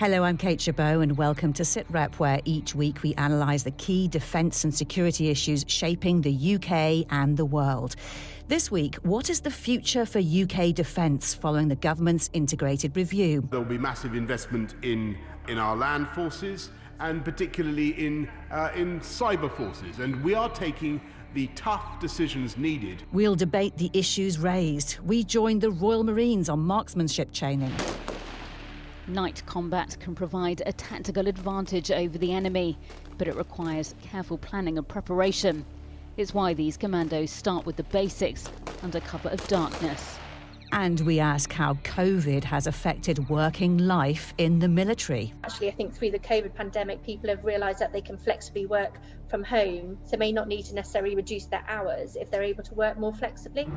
Hello, I'm Kate Chabot, and welcome to SitRep, where each week we analyse the key defence and security issues shaping the UK and the world. This week, what is the future for UK defence following the government's integrated review? There will be massive investment in, in our land forces and particularly in, uh, in cyber forces, and we are taking the tough decisions needed. We'll debate the issues raised. We joined the Royal Marines on marksmanship training. Night combat can provide a tactical advantage over the enemy, but it requires careful planning and preparation. It's why these commandos start with the basics under cover of darkness. And we ask how COVID has affected working life in the military. Actually, I think through the COVID pandemic, people have realised that they can flexibly work from home, so may not need to necessarily reduce their hours if they're able to work more flexibly.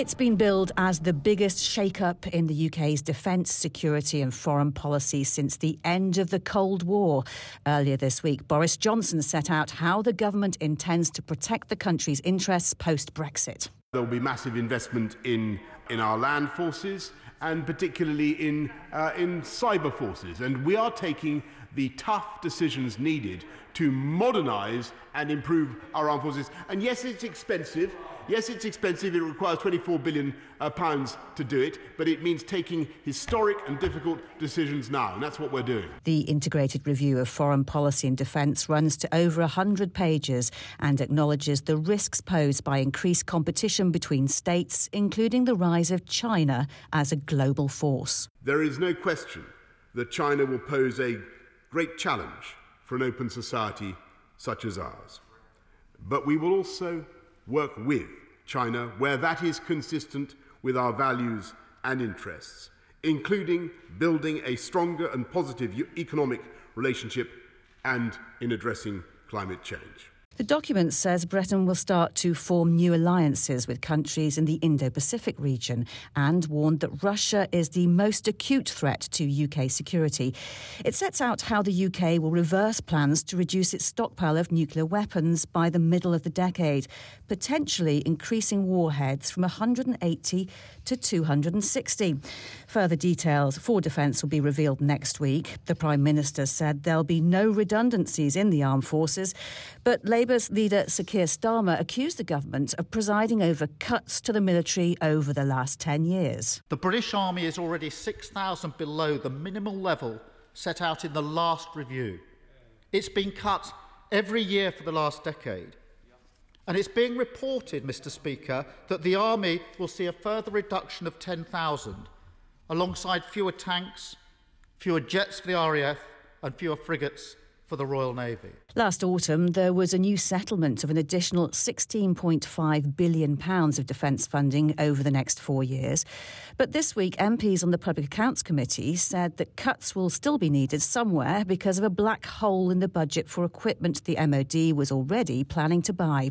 It's been billed as the biggest shake-up in the UK's defence, security and foreign policy since the end of the Cold War. Earlier this week, Boris Johnson set out how the government intends to protect the country's interests post-Brexit. There will be massive investment in, in our land forces and particularly in, uh, in cyber forces. And we are taking the tough decisions needed to modernise and improve our armed forces. And yes, it's expensive. Yes, it's expensive. It requires 24 billion uh, pounds to do it, but it means taking historic and difficult decisions now, and that's what we're doing. The integrated review of foreign policy and defence runs to over 100 pages and acknowledges the risks posed by increased competition between states, including the rise of China as a global force. There is no question that China will pose a great challenge for an open society such as ours. But we will also work with China where that is consistent with our values and interests, including building a stronger and positive e-, economic relationship and in addressing climate change. The document says Britain will start to form new alliances with countries in the Indo Pacific region and warned that Russia is the most acute threat to UK security. It sets out how the UK will reverse plans to reduce its stockpile of nuclear weapons by the middle of the decade, potentially increasing warheads from 180 to 260. Further details for defence will be revealed next week. The Prime Minister said there'll be no redundancies in the armed forces, but Labour Labour's leader Sir Keir Starmer accused the government of presiding over cuts to the military over the last 10 years. The British Army is already 6,000 below the minimal level set out in the last review. It's been cut every year for the last decade. And it's being reported, Mr. Speaker, that the Army will see a further reduction of 10,000, alongside fewer tanks, fewer jets for the RAF, and fewer frigates for the Royal Navy. Last autumn, there was a new settlement of an additional £16.5 billion of defence funding over the next four years. But this week, MPs on the Public Accounts Committee said that cuts will still be needed somewhere because of a black hole in the budget for equipment the MOD was already planning to buy.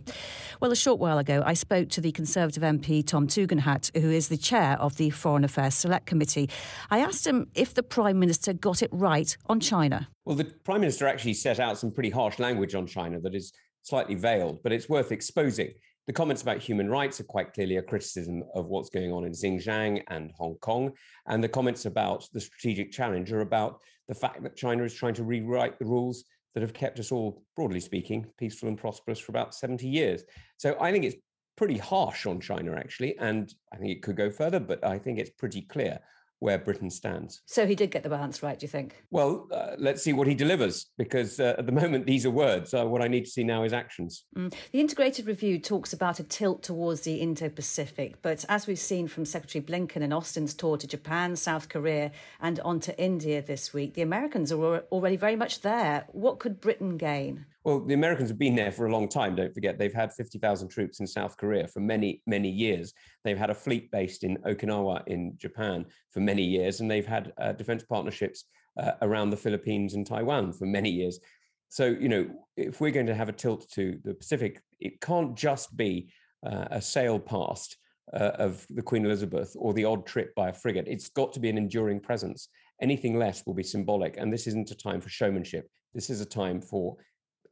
Well, a short while ago, I spoke to the Conservative MP Tom Tugendhat, who is the chair of the Foreign Affairs Select Committee. I asked him if the Prime Minister got it right on China. Well, the Prime Minister actually set out some pretty harsh language on China that is slightly veiled, but it's worth exposing. The comments about human rights are quite clearly a criticism of what's going on in Xinjiang and Hong Kong. And the comments about the strategic challenge are about the fact that China is trying to rewrite the rules that have kept us all, broadly speaking, peaceful and prosperous for about 70 years. So I think it's pretty harsh on China, actually. And I think it could go further, but I think it's pretty clear where Britain stands. So he did get the balance right, do you think? Well, uh, let's see what he delivers, because uh, at the moment these are words. Uh, what I need to see now is actions. Mm. The integrated review talks about a tilt towards the Indo Pacific, but as we've seen from Secretary Blinken and Austin's tour to Japan, South Korea, and on to India this week, the Americans are already very much there. What could Britain gain? Well, the Americans have been there for a long time. Don't forget, they've had 50,000 troops in South Korea for many, many years. They've had a fleet based in Okinawa in Japan for many years, and they've had uh, defense partnerships uh, around the Philippines and Taiwan for many years. So, you know, if we're going to have a tilt to the Pacific, it can't just be uh, a sail past uh, of the Queen Elizabeth or the odd trip by a frigate. It's got to be an enduring presence. Anything less will be symbolic. And this isn't a time for showmanship. This is a time for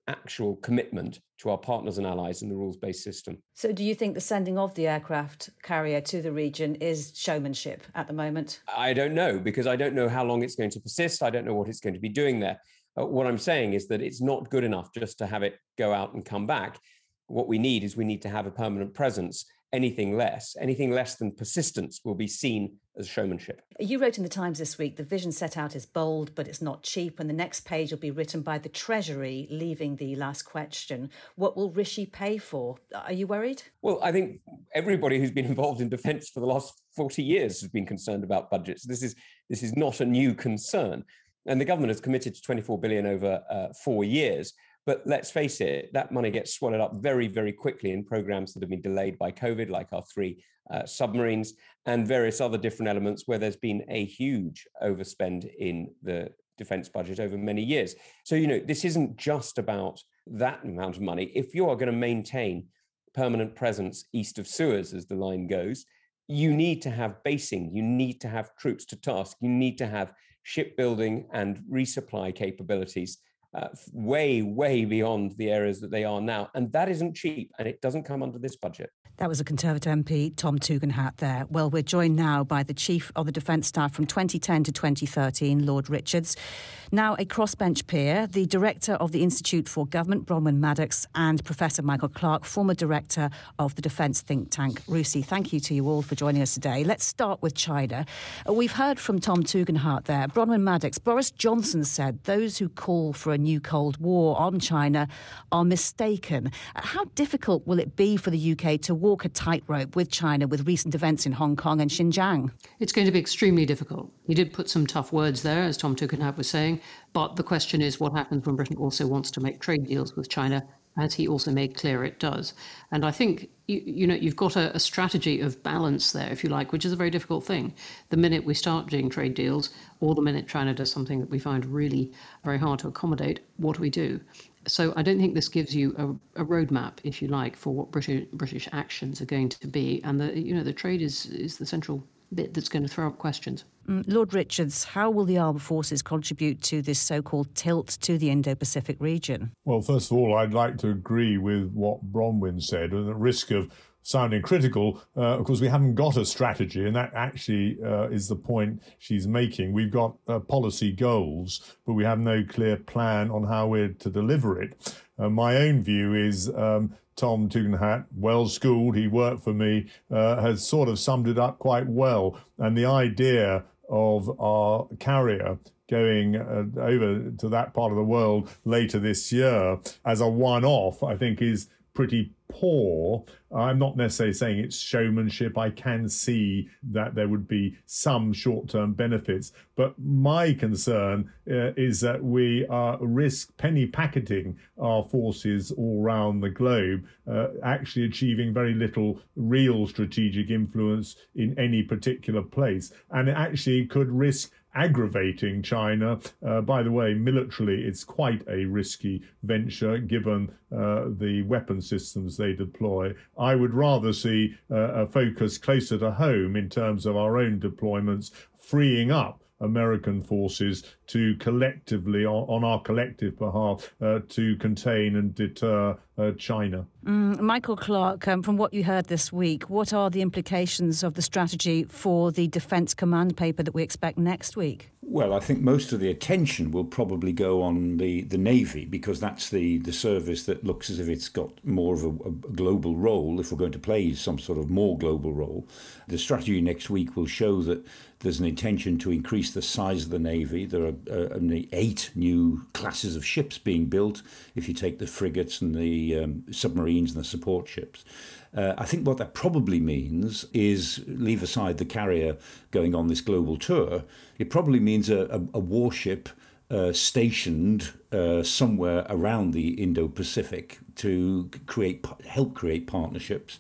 actual commitment to our partners and allies in the rules based system. So, do you think the sending of the aircraft carrier to the region is showmanship at the moment? I don't know because I don't know how long it's going to persist. I don't know what it's going to be doing there. Uh, what I'm saying is that it's not good enough just to have it go out and come back. What we need is we need to have a permanent presence anything less, anything less than persistence will be seen as showmanship. You wrote in the Times this week the vision set out is bold, but it's not cheap. And the next page will be written by the Treasury, leaving the last question. What will Rishi pay for? Are you worried? Well, I think everybody who's been involved in defence for the last 40 years has been concerned about budgets. This is this is not a new concern. And the government has committed to 24 billion over uh, four years. But let's face it, that money gets swallowed up very, very quickly in programs that have been delayed by COVID, like our three uh, submarines and various other different elements where there's been a huge overspend in the defense budget over many years. So, you know, this isn't just about that amount of money. If you are going to maintain permanent presence east of Suez, as the line goes, you need to have basing, you need to have troops to task, you need to have shipbuilding and resupply capabilities uh, way, way beyond the areas that they are now. And that isn't cheap, and it doesn't come under this budget. That was a Conservative MP, Tom Tugendhat, there. Well, we're joined now by the Chief of the Defence Staff from 2010 to 2013, Lord Richards. Now a crossbench peer, the Director of the Institute for Government, Bronwyn Maddox, and Professor Michael Clarke, former Director of the Defence think tank, RUSI. Thank you to you all for joining us today. Let's start with China. We've heard from Tom Tugendhat there. Bronwyn Maddox, Boris Johnson said those who call for a new Cold War on China are mistaken. How difficult will it be for the UK to walk a tightrope with China with recent events in Hong Kong and Xinjiang? It's going to be extremely difficult. You did put some tough words there, as Tom Tugendhat was saying, but the question is what happens when Britain also wants to make trade deals with China as he also made clear it does. And I think you, you know you've got a, a, strategy of balance there, if you like, which is a very difficult thing. The minute we start doing trade deals, or the minute China does something that we find really very hard to accommodate, what do we do? So I don't think this gives you a, a roadmap, if you like, for what British British actions are going to be. And the you know the trade is is the central bit that's going to throw up questions. Mm, Lord Richards, how will the armed forces contribute to this so called tilt to the Indo Pacific region? Well, first of all, I'd like to agree with what Bronwyn said, and at risk of sounding critical, uh, of course, we haven't got a strategy, and that actually uh, is the point she's making. We've got uh, policy goals, but we have no clear plan on how we're to deliver it. Uh, my own view is um, Tom Tugendhat, well schooled, he worked for me, uh, has sort of summed it up quite well. And the idea of our carrier going uh, over to that part of the world later this year as a one off, I think is pretty poor. I'm not necessarily saying it's showmanship. I can see that there would be some short term benefits. But my concern uh, is that we are risk penny packeting our forces all around the globe, uh, actually achieving very little real strategic influence in any particular place. And it actually could risk aggravating China. Uh, by the way, militarily, it's quite a risky venture given uh, the weapon systems they deploy. I would rather see uh, a focus closer to home in terms of our own deployments, freeing up American forces to collectively, on, on our collective behalf, uh, to contain and deter uh, China. Mm, Michael Clarke, um, from what you heard this week, what are the implications of the strategy for the Defence Command paper that we expect next week? Well, I think most of the attention will probably go on the, the Navy because that's the, the service that looks as if it's got more of a, a, global role if we're going to play some sort of more global role. The strategy next week will show that there's an intention to increase the size of the Navy. There are uh, eight new classes of ships being built if you take the frigates and the um, submarines and the support ships. Uh, I think what that probably means is leave aside the carrier going on this global tour. It probably means a, a, a warship uh, stationed uh, somewhere around the Indo-Pacific to create help create partnerships.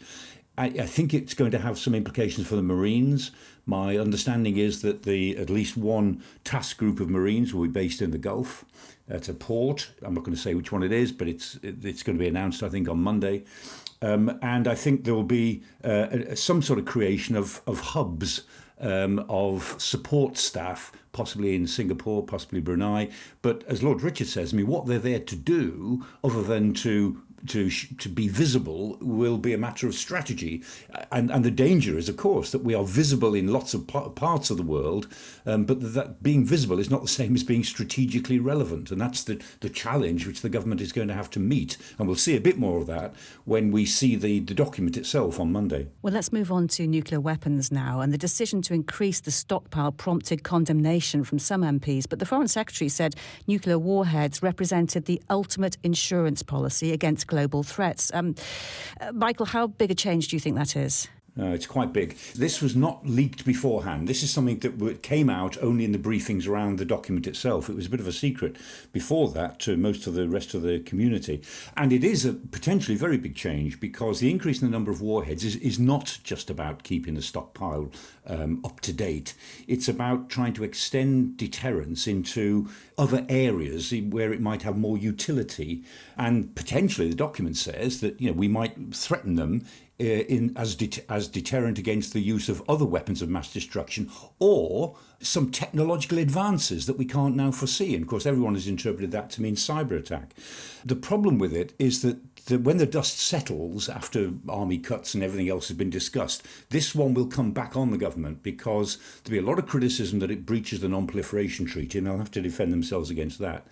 I, I, think it's going to have some implications for the Marines. My understanding is that the at least one task group of Marines will be based in the Gulf at a port. I'm not going to say which one it is, but it's it's going to be announced, I think, on Monday. Um, and I think there will be uh, some sort of creation of, of hubs um, of support staff, possibly in Singapore, possibly Brunei. But as Lord Richard says, I mean, what they're there to do, other than to to to be visible will be a matter of strategy, and and the danger is, of course, that we are visible in lots of parts of the world, um, but that being visible is not the same as being strategically relevant, and that's the the challenge which the government is going to have to meet, and we'll see a bit more of that when we see the the document itself on Monday. Well, let's move on to nuclear weapons now, and the decision to increase the stockpile prompted condemnation from some MPs, but the Foreign Secretary said nuclear warheads represented the ultimate insurance policy against global threats. Um, uh, Michael, how big a change do you think that is? Uh, it's quite big. This was not leaked beforehand. This is something that came out only in the briefings around the document itself. It was a bit of a secret before that to most of the rest of the community. And it is a potentially very big change because the increase in the number of warheads is, is not just about keeping the stockpile um, up to date. It's about trying to extend deterrence into other areas where it might have more utility. And potentially, the document says that you know we might threaten them Uh, in as as deterrent against the use of other weapons of mass destruction or some technological advances that we can't now foresee. And of course, everyone has interpreted that to mean cyber attack. The problem with it is that the, when the dust settles after army cuts and everything else has been discussed, this one will come back on the government because there'll be a lot of criticism that it breaches the non proliferation treaty, and they'll have to defend themselves against that.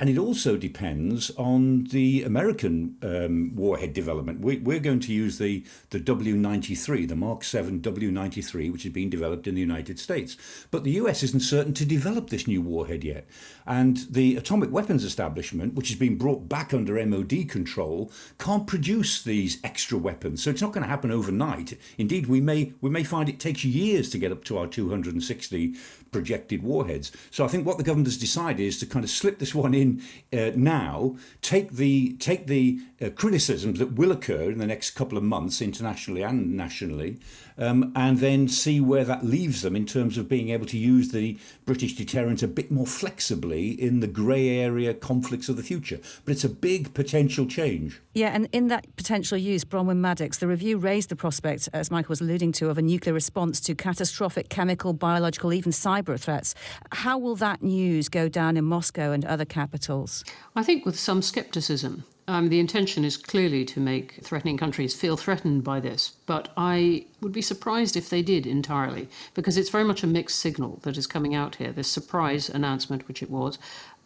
And it also depends on the American um, warhead development. We, are going to use the, the W93, the Mark 7 W93, which is being developed in the United States. But the US isn't certain to develop this new warhead yet. And the Atomic Weapons Establishment, which has been brought back under MOD control, can't produce these extra weapons. So it's not going to happen overnight. Indeed, we may, we may find it takes years to get up to our 260 projected warheads. So I think what the government has decided is to kind of slip this one in uh, now, take the take the uh, criticisms that will occur in the next couple of months, internationally and nationally, um, and then see where that leaves them in terms of being able to use the British deterrent a bit more flexibly in the grey area conflicts of the future. But it's a big potential change. Yeah, and in that potential use, Bronwyn Maddox, the review raised the prospect, as Michael was alluding to, of a nuclear response to catastrophic chemical, biological, even cyber threats. How will that news go down in Moscow and other capitals? I think with some scepticism. Um, the intention is clearly to make threatening countries feel threatened by this, but I would be surprised if they did entirely, because it's very much a mixed signal that is coming out here. This surprise announcement, which it was,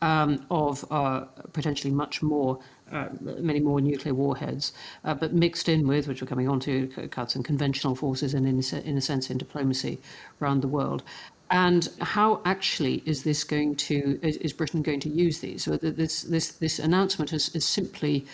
um, of uh, potentially much more, uh, many more nuclear warheads, uh, but mixed in with, which we're coming on to, cuts in conventional forces and, in in a sense, in diplomacy around the world and how actually is this going to is, Britain going to use these? So this this this announcement has, simply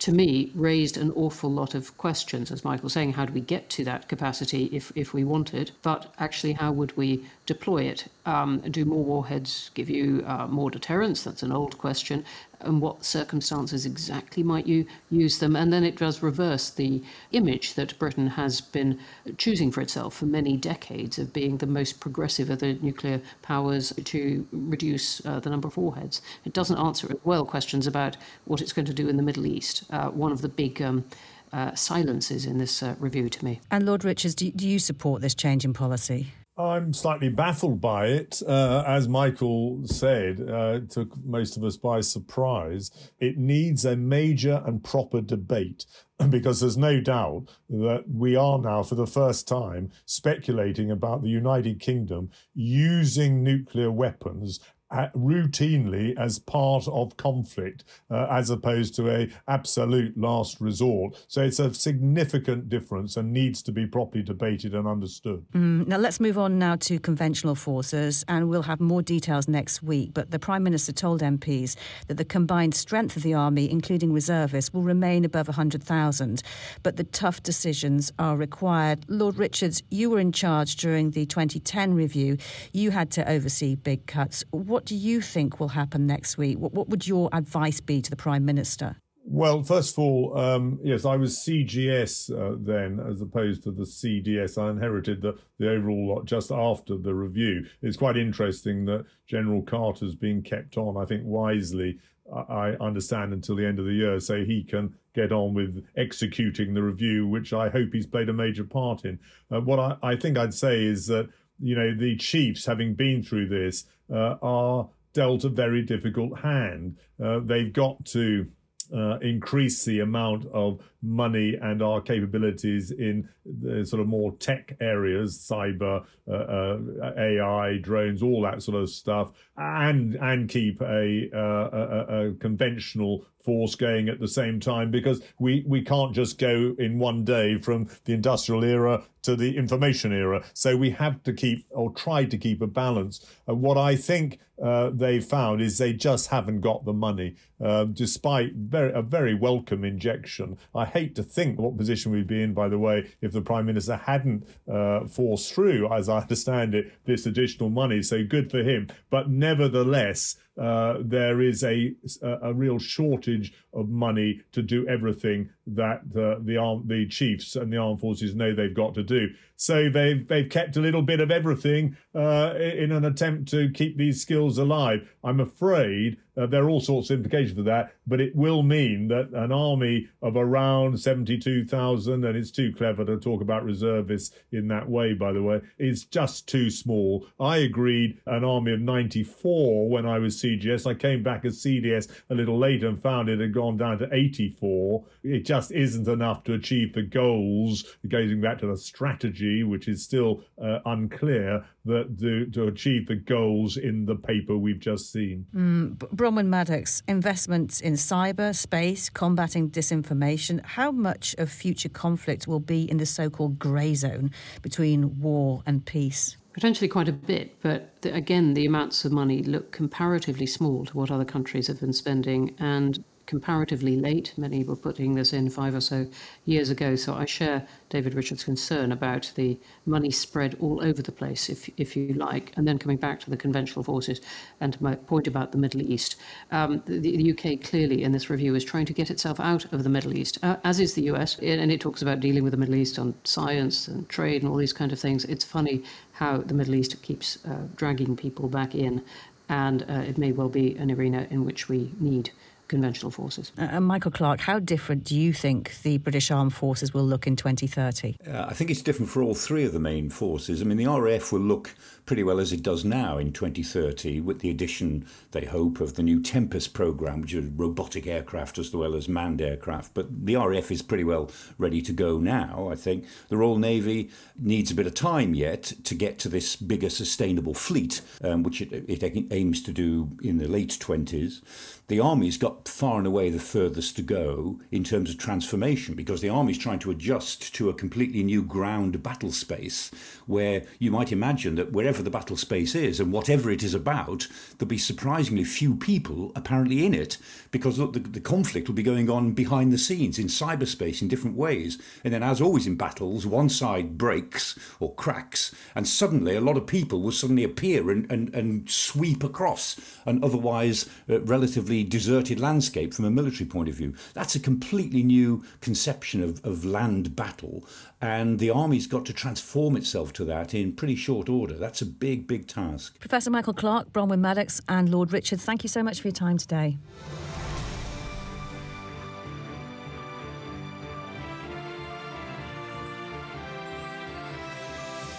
to me, raised an awful lot of questions. As Michael was saying, how do we get to that capacity if, if we want it? But actually, how would we deploy it? Um, do more warheads give you uh, more deterrence? That's an old question. And what circumstances exactly might you use them? And then it does reverse the image that Britain has been choosing for itself for many decades of being the most progressive of the nuclear powers to reduce uh, the number of warheads. It doesn't answer well questions about what it's going to do in the Middle East uh, one of the big um, uh, silences in this uh, review to me. And Lord Richards, do, do, you support this change in policy? I'm slightly baffled by it. Uh, as Michael said, uh, it took most of us by surprise. It needs a major and proper debate because there's no doubt that we are now, for the first time, speculating about the United Kingdom using nuclear weapons routinely as part of conflict uh, as opposed to a absolute last resort. So it's a significant difference and needs to be properly debated and understood. Mm, now let's move on now to conventional forces and we'll have more details next week but the prime minister told MPs that the combined strength of the army including reservists will remain above 100,000 but the tough decisions are required. Lord richards you were in charge during the 2010 review. You had to oversee big cuts. What what do you think will happen next week? What, what would your advice be to the Prime Minister? Well, first of all, um, yes, I was CGS uh, then as opposed to the CDS. I inherited the, the overall lot just after the review. It's quite interesting that General Carter's being kept on, I think wisely, I understand, until the end of the year, so he can get on with executing the review, which I hope he's played a major part in. Uh, what I, I think I'd say is that you know, the chiefs, having been through this, uh, are dealt a very difficult hand. Uh, they've got to uh, increase the amount of money and our capabilities in the sort of more tech areas, cyber, uh, uh, AI, drones, all that sort of stuff, and and keep a, uh, a, a conventional force going at the same time because we, we can't just go in one day from the industrial era to the information era. So we have to keep or try to keep a balance. Uh, what I think uh, they found is they just haven't got the money, uh, despite very, a very welcome injection. I hate to think what position we'd be in, by the way, if the Prime Minister hadn't uh, forced through, as I understand it, this additional money. So good for him. But nevertheless, Uh, there is a, a real shortage of money to do everything that uh, the arm, the chiefs and the armed forces know they've got to do. So they've they've kept a little bit of everything uh, in an attempt to keep these skills alive. I'm afraid uh, there are all sorts of implications for that, but it will mean that an army of around 72,000, and it's too clever to talk about reservists in that way, by the way, is just too small. I agreed an army of 94 when I was CGS. I came back as CDS a little later and found it had gone down to 84. It just isn't enough to achieve the goals, going back to the strategy, which is still uh, unclear, that to, to, achieve the goals in the paper we've just seen. Mm, Bronwyn Maddox, investment in cyber, space, combating disinformation. How much of future conflict will be in the so called grey zone between war and peace? Potentially quite a bit, but the, again, the amounts of money look comparatively small to what other countries have been spending. And comparatively late. Many were putting this in five or so years ago. So I share David Richards' concern about the money spread all over the place, if, if you like. And then coming back to the conventional forces and to my point about the Middle East, um, the, the, UK clearly in this review is trying to get itself out of the Middle East, uh, as is the US. And it talks about dealing with the Middle East on science and trade and all these kind of things. It's funny how the Middle East keeps uh, dragging people back in. And uh, it may well be an arena in which we need conventional forces. Uh, and Michael Clarke, how different do you think the British Armed Forces will look in 2030? Uh, I think it's different for all three of the main forces. I mean, the RAF will look pretty well as it does now in 2030, with the addition, they hope, of the new Tempest program, which is robotic aircraft as well as manned aircraft. But the RAF is pretty well ready to go now, I think. The Royal Navy needs a bit of time yet to get to this bigger sustainable fleet, um, which it, it aims to do in the late 20s the army's got far and away the furthest to go in terms of transformation because the army's trying to adjust to a completely new ground battle space where you might imagine that wherever the battle space is and whatever it is about, there'll be surprisingly few people apparently in it because look, the, the conflict will be going on behind the scenes in cyberspace in different ways. And then, as always in battles, one side breaks or cracks, and suddenly a lot of people will suddenly appear and, and, and sweep across an otherwise uh, relatively deserted landscape from a military point of view. That's a completely new conception of, of land battle, and the army's got to transform itself to that in pretty short order. That's a big, big task. Professor Michael Clarke, Bronwyn Maddox, and Lord Richards, thank you so much for your time today.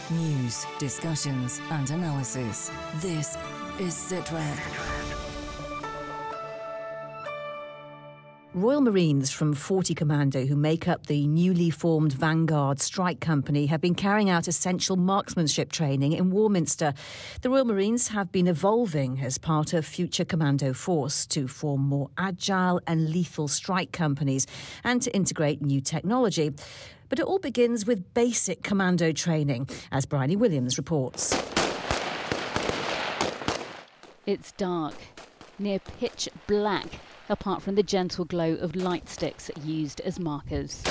News, discussions, and analysis. This is Sitrep. Royal Marines from 40 Commando, who make up the newly formed Vanguard Strike Company, have been carrying out essential marksmanship training in Warminster. The Royal Marines have been evolving as part of future Commando Force to form more agile and lethal strike companies and to integrate new technology. But it all begins with basic commando training, as Bryony Williams reports. It's dark, near pitch black apart from the gentle glow of light sticks used as markers.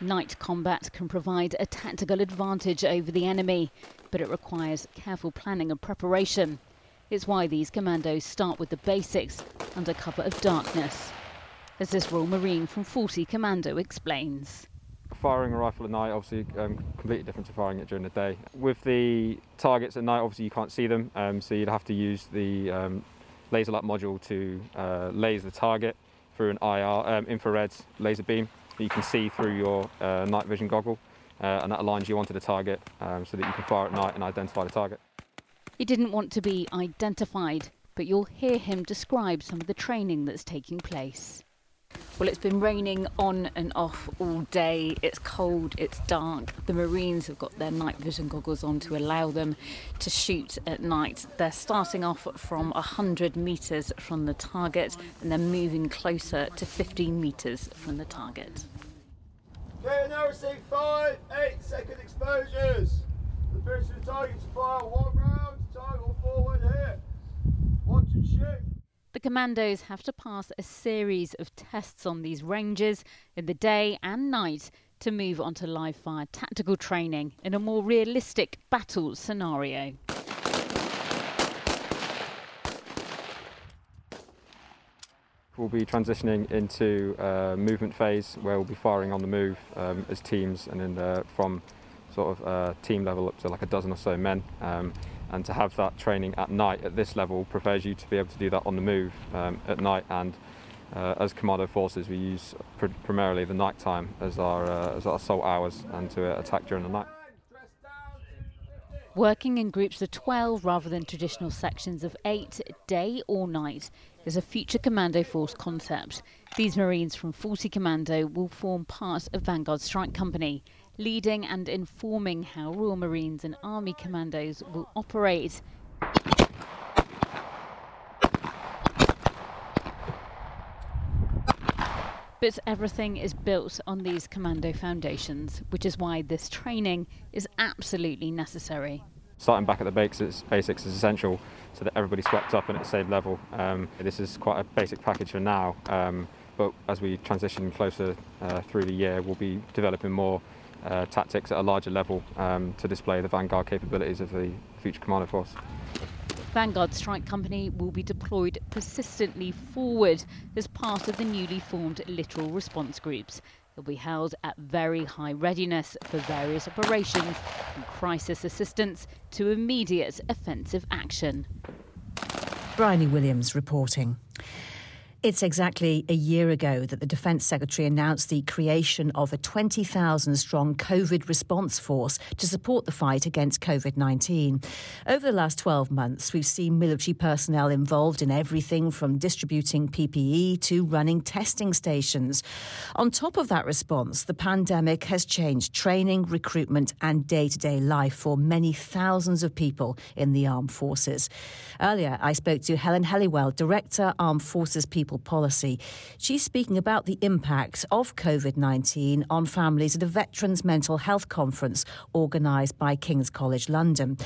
Night combat can provide a tactical advantage over the enemy, but it requires careful planning and preparation. It's why these commandos start with the basics under cover of darkness. As this Royal Marine from 40 Commando explains. Firing a rifle at night, obviously, um, completely different to firing it during the day. With the targets at night, obviously, you can't see them, um, so you'd have to use the um, laser light module to uh, laser the target through an IR um, infrared laser beam that you can see through your uh, night vision goggle. uh, and that aligns you onto the target um, so that you can fire at night and identify the target. He didn't want to be identified, but you'll hear him describe some of the training that's taking place. Well, it's been raining on and off all day. It's cold, it's dark. The Marines have got their night vision goggles on to allow them to shoot at night. They're starting off from 100 metres from the target and they're moving closer to 15 metres from the target. Okay, now receive five, eight second exposures. The person target to fire one round, target forward here. Watch and shoot. The commandos have to pass a series of tests on these ranges in the day and night to move on to live fire tactical training in a more realistic battle scenario. We'll be transitioning into a movement phase where we'll be firing on the move um, as teams and in the, from sort of uh, team level up to like a dozen or so men. Um, and to have that training at night at this level prepares you to be able to do that on the move um, at night and uh, as commando forces we use pr- primarily the night time as our, uh, as our assault hours and to uh, attack during the night. Working in groups of 12 rather than traditional sections of 8, day or night, is a future commando force concept. These Marines from 40 Commando will form part of Vanguard Strike Company, leading and informing how Royal Marines and Army Commandos will operate. But everything is built on these commando foundations, which is why this training is absolutely necessary. Starting back at the basics, basics is essential so that everybody's swept up and at the same level. Um, this is quite a basic package for now, um, but as we transition closer uh, through the year, we'll be developing more uh, tactics at a larger level um, to display the vanguard capabilities of the future commando force. Vanguard Strike Company will be deployed persistently forward as part of the newly formed littoral response groups. They'll be held at very high readiness for various operations, from crisis assistance to immediate offensive action. Bryony Williams reporting. It's exactly a year ago that the Defence Secretary announced the creation of a 20,000 strong COVID response force to support the fight against COVID 19. Over the last 12 months, we've seen military personnel involved in everything from distributing PPE to running testing stations. On top of that response, the pandemic has changed training, recruitment, and day to day life for many thousands of people in the armed forces. Earlier, I spoke to Helen Helliwell, Director, Armed Forces People Policy. She's speaking about the impact of COVID 19 on families at a Veterans Mental Health Conference organised by King's College London.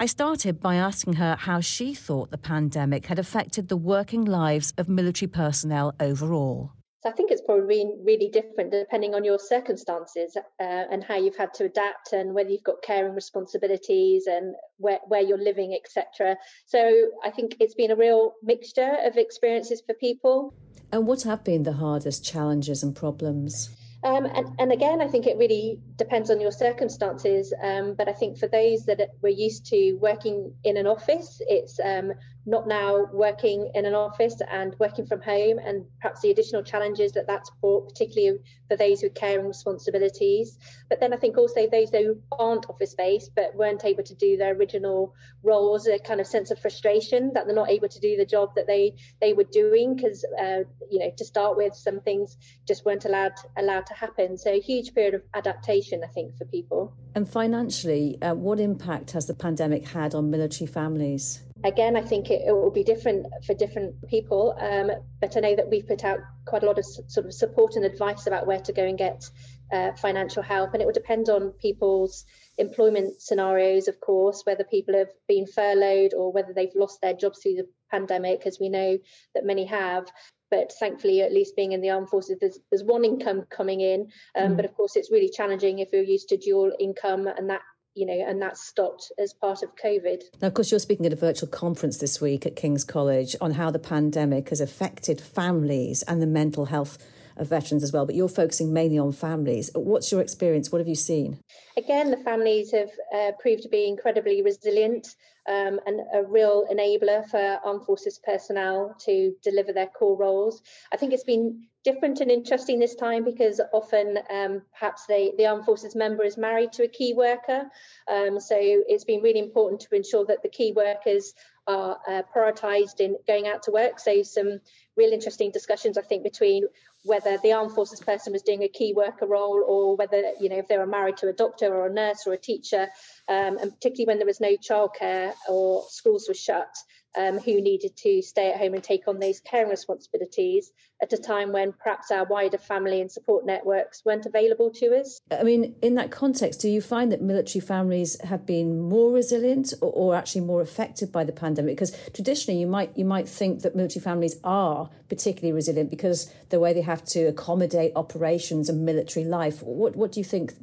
I started by asking her how she thought the pandemic had affected the working lives of military personnel overall. So I think it's probably been really different depending on your circumstances uh, and how you've had to adapt and whether you've got caring responsibilities and where, where you're living, etc. So I think it's been a real mixture of experiences for people. And what have been the hardest challenges and problems? Um, and, and, again, I think it really depends on your circumstances. Um, but I think for those that were used to working in an office, it's um, not now working in an office and working from home, and perhaps the additional challenges that that's brought, particularly for those with caring responsibilities. But then I think also those who aren't office based but weren't able to do their original roles, a kind of sense of frustration that they're not able to do the job that they they were doing because uh, you know to start with some things just weren't allowed allowed to happen. So a huge period of adaptation, I think, for people. And financially, uh, what impact has the pandemic had on military families? Again, I think it, it will be different for different people, um, but I know that we've put out quite a lot of sort of support and advice about where to go and get uh, financial help, and it will depend on people's employment scenarios, of course, whether people have been furloughed or whether they've lost their jobs through the pandemic, as we know that many have but thankfully at least being in the armed forces there's, there's one income coming in um, mm. but of course it's really challenging if you're used to dual income and that you know, and that's stopped as part of COVID. Now, of course, you're speaking at a virtual conference this week at King's College on how the pandemic has affected families and the mental health of veterans as well, but you're focusing mainly on families. What's your experience? What have you seen? Again, the families have uh, proved to be incredibly resilient um, and a real enabler for armed forces personnel to deliver their core roles. I think it's been different and interesting this time because often um, perhaps they, the armed forces member is married to a key worker. Um, so it's been really important to ensure that the key workers are uh, prioritised in going out to work. So some real interesting discussions, I think, between whether the armed forces person was doing a key worker role or whether, you know, if they were married to a doctor or a nurse or a teacher, um, and particularly when there was no childcare or schools were shut, um, who needed to stay at home and take on those caring responsibilities at a time when perhaps our wider family and support networks weren't available to us. I mean, in that context, do you find that military families have been more resilient or, or actually more affected by the pandemic? Because traditionally, you might you might think that military families are particularly resilient because the way they have to accommodate operations and military life. What what do you think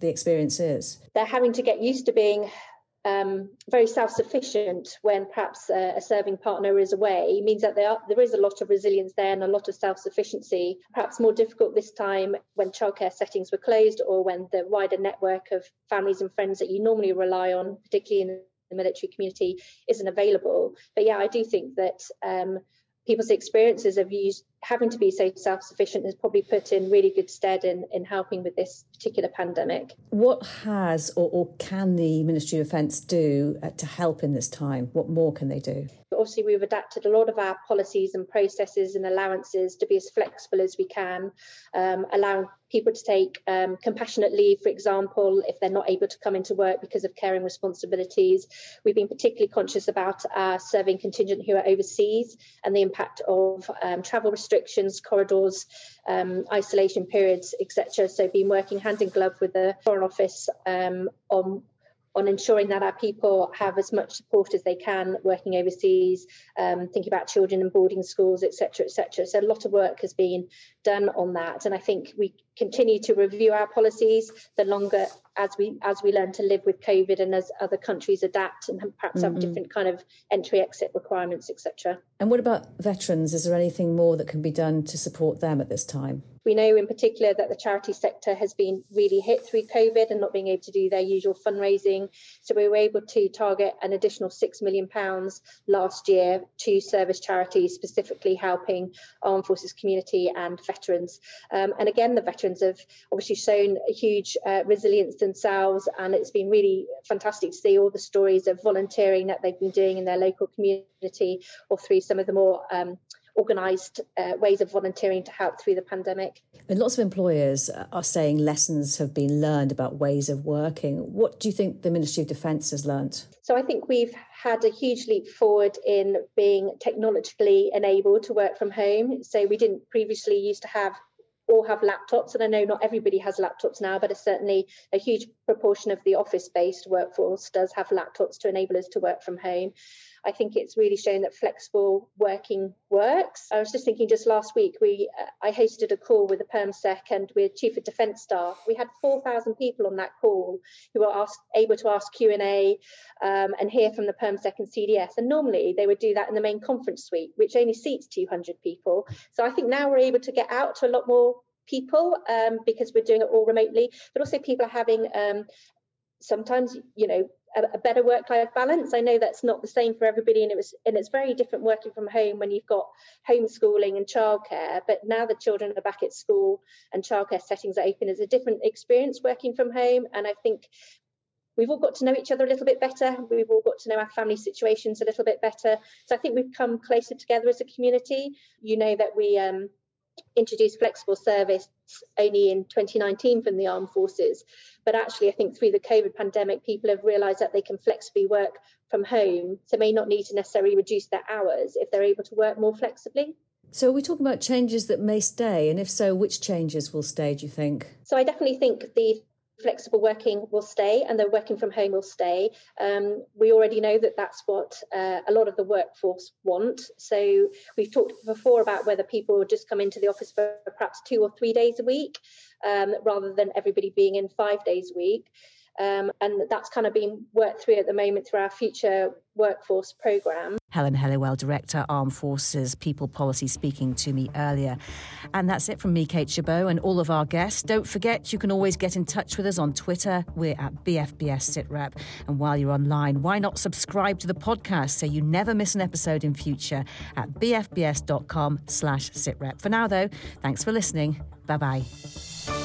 the experience is? They're having to get used to being um, very self-sufficient when perhaps a, a, serving partner is away means that there, are, there is a lot of resilience there and a lot of self-sufficiency. Perhaps more difficult this time when childcare settings were closed or when the wider network of families and friends that you normally rely on, particularly in the military community, isn't available. But yeah, I do think that um, people's experiences of use, having to be so self-sufficient has probably put in really good stead in, in helping with this particular pandemic. What has or, or can the Ministry of Defence do uh, to help in this time? What more can they do? Obviously, we've adapted a lot of our policies and processes and allowances to be as flexible as we can, um, allowing people to take um, compassionate leave, for example, if they're not able to come into work because of caring responsibilities. We've been particularly conscious about our serving contingent who are overseas and the impact of um, travel restrictions, corridors, um, isolation periods, etc. So, been working hand in glove with the Foreign Office um, on on ensuring that our people have as much support as they can working overseas, um, thinking about children in boarding schools, etc., etc. So a lot of work has been done on that, and I think we continue to review our policies the longer as we as we learn to live with COVID and as other countries adapt and perhaps mm-hmm. have different kind of entry exit requirements, etc. And what about veterans? Is there anything more that can be done to support them at this time? We know in particular that the charity sector has been really hit through COVID and not being able to do their usual fundraising. So we were able to target an additional £6 million last year to service charities, specifically helping armed forces community and veterans. Um, and again, the veterans have obviously shown a huge uh, resilience themselves, and it's been really fantastic to see all the stories of volunteering that they've been doing in their local community or through some of the more um, organised uh, ways of volunteering to help through the pandemic. And lots of employers are saying lessons have been learned about ways of working. What do you think the Ministry of Defence has learnt? So I think we've had a huge leap forward in being technologically enabled to work from home. So we didn't previously used to have all have laptops and i know not everybody has laptops now but certainly a huge proportion of the office based workforce does have laptops to enable us to work from home I think it's really shown that flexible working works. I was just thinking just last week, we uh, I hosted a call with the PermSec and with Chief of Defence Staff. We had 4,000 people on that call who were asked, able to ask Q&A um, and hear from the PermSec and CDS. And normally they would do that in the main conference suite, which only seats 200 people. So I think now we're able to get out to a lot more people um, because we're doing it all remotely, but also people are having um, sometimes, you know, a, a better work-life balance. I know that's not the same for everybody, and it was and it's very different working from home when you've got homeschooling and childcare. But now the children are back at school and childcare settings are open, it's a different experience working from home. And I think we've all got to know each other a little bit better. We've all got to know our family situations a little bit better. So I think we've come closer together as a community. You know that we um, introduced flexible service only in 2019 from the armed forces. But actually, I think through the COVID pandemic, people have realised that they can flexibly work from home, so may not need to necessarily reduce their hours if they're able to work more flexibly. So, are we talking about changes that may stay? And if so, which changes will stay, do you think? So, I definitely think the flexible working will stay and the working from home will stay. Um, we already know that that's what uh, a lot of the workforce want. So we've talked before about whether people just come into the office for perhaps two or three days a week um, rather than everybody being in five days a week. Um, and that's kind of being worked through at the moment through our future workforce programme. Helen Helliwell, Director, Armed Forces People Policy, speaking to me earlier. And that's it from me, Kate Chabot, and all of our guests. Don't forget, you can always get in touch with us on Twitter. We're at BFBS SITREP. And while you're online, why not subscribe to the podcast so you never miss an episode in future at bfbs.com slash sitrep. For now, though, thanks for listening. Bye-bye.